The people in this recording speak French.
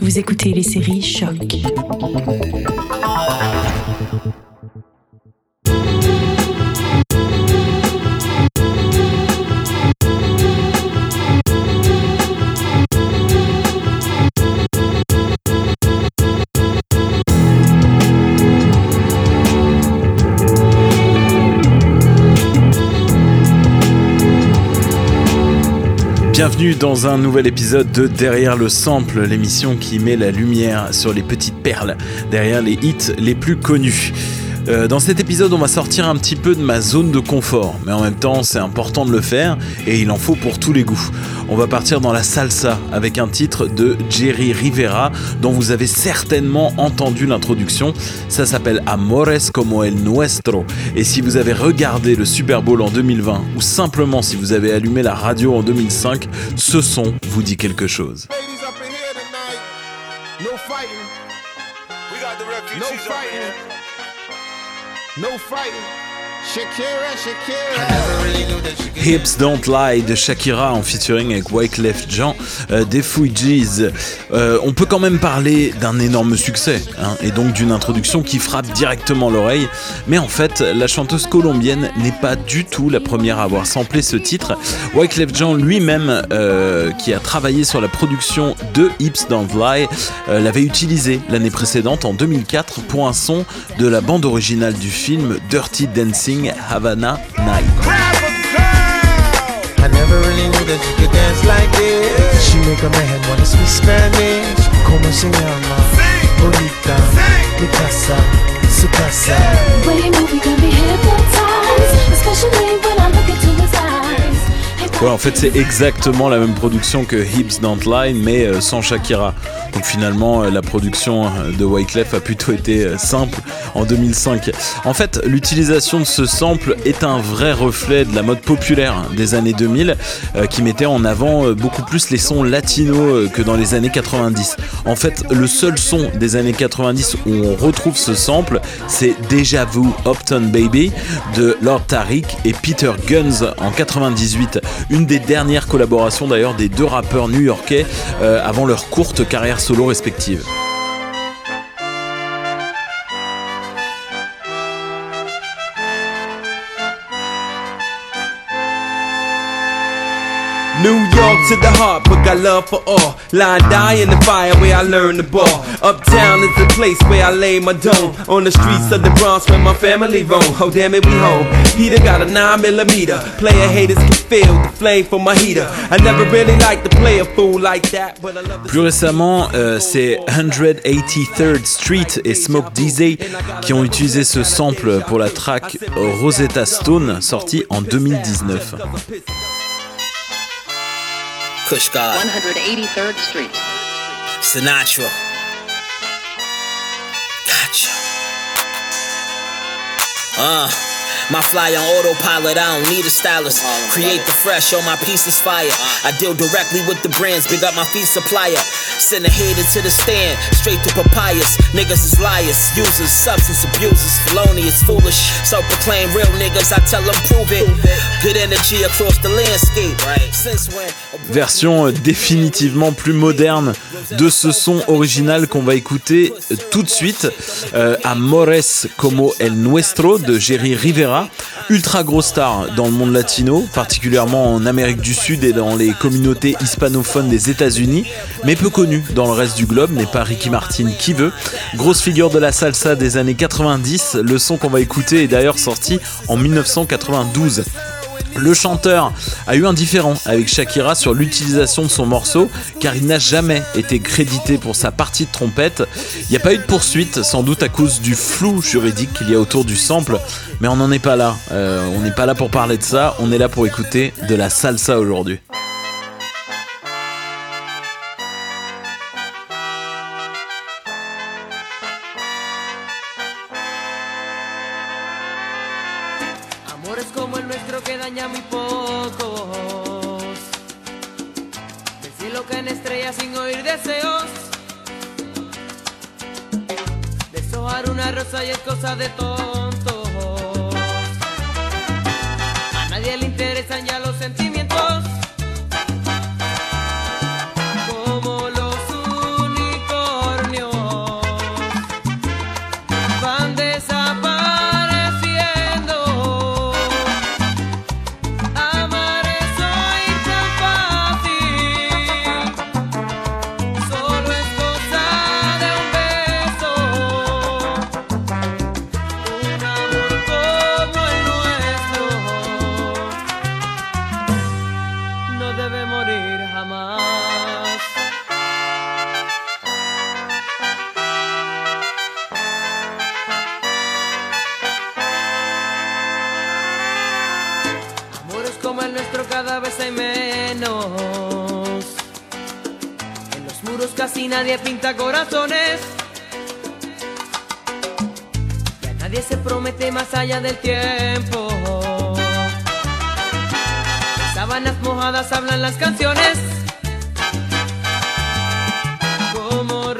Vous écoutez les séries Choc. Bienvenue dans un nouvel épisode de Derrière le sample, l'émission qui met la lumière sur les petites perles, derrière les hits les plus connus. Euh, dans cet épisode, on va sortir un petit peu de ma zone de confort, mais en même temps, c'est important de le faire et il en faut pour tous les goûts. On va partir dans la salsa avec un titre de Jerry Rivera dont vous avez certainement entendu l'introduction. Ça s'appelle Amores como el nuestro. Et si vous avez regardé le Super Bowl en 2020 ou simplement si vous avez allumé la radio en 2005, ce son vous dit quelque chose. Ladies up in here tonight. No fighting. No up in fighting. Hips Don't Lie de Shakira en featuring avec Wyclef Jean euh, des Fugees. Euh, on peut quand même parler d'un énorme succès hein, et donc d'une introduction qui frappe directement l'oreille. Mais en fait, la chanteuse colombienne n'est pas du tout la première à avoir samplé ce titre. Wyclef Jean lui-même, euh, qui a travaillé sur la production de Hips Don't Lie, euh, l'avait utilisé l'année précédente en 2004 pour un son de la bande originale du film Dirty Dancing Havana Night. I never really knew that you could dance like this. She make a man wanna speak Spanish. Como se llama? Bonita. Mi casa. Su casa. When you move, you got me hypnotized, especially when I look into his eyes. Hey, Ouais, en fait, c'est exactement la même production que Hips Don't Lie, mais euh, sans Shakira. Donc finalement, euh, la production euh, de Wyclef a plutôt été euh, simple en 2005. En fait, l'utilisation de ce sample est un vrai reflet de la mode populaire des années 2000, euh, qui mettait en avant beaucoup plus les sons latinos que dans les années 90. En fait, le seul son des années 90 où on retrouve ce sample, c'est Déjà Vu Upton Baby de Lord Tariq et Peter Guns en 98. Une des dernières collaborations d'ailleurs des deux rappeurs new-yorkais avant leur courte carrière solo respective. New York to the heart, but got love for all. Line die in the fire where I learned the ball. Uptown is the place where I lay my dome. On the streets of the Bronx where my family roam. Oh damn it, we home. Peter got a 9 millimeter. Player haters can feel the flame from my heater. I never really liked to play a fool like that, but I love the Plus récemment, euh, c'est 183rd Street et Smoke Dizzy qui ont utilisé ce sample pour la track Rosetta Stone sortie en 2019. Kush God, 183rd Street. Sinatra. Gotcha. Uh, my fly on autopilot, I don't need a stylist. Create the fresh, on my piece is fire. I deal directly with the brands, big up my feet supplier. Send a hater to the stand, straight to papayas. Niggas is liars, users, substance abusers, felonious, foolish. Self proclaimed real niggas, I tell them prove it. Good energy across the landscape. Since when? version euh, définitivement plus moderne de ce son original qu'on va écouter euh, tout de suite euh, Amores como el nuestro de Jerry Rivera ultra gros star dans le monde latino particulièrement en Amérique du Sud et dans les communautés hispanophones des États-Unis mais peu connu dans le reste du globe n'est pas Ricky Martin qui veut. Grosse figure de la salsa des années 90 le son qu'on va écouter est d'ailleurs sorti en 1992 le chanteur a eu un différend avec Shakira sur l'utilisation de son morceau car il n'a jamais été crédité pour sa partie de trompette. Il n'y a pas eu de poursuite, sans doute à cause du flou juridique qu'il y a autour du sample, mais on n'en est pas là. Euh, on n'est pas là pour parler de ça, on est là pour écouter de la salsa aujourd'hui. Deseos. Deshojar una rosa y es cosa de tontos. A nadie le interesan ya cada vez hay menos. En los muros casi nadie pinta corazones. Ya nadie se promete más allá del tiempo. En sábanas mojadas hablan las canciones. Como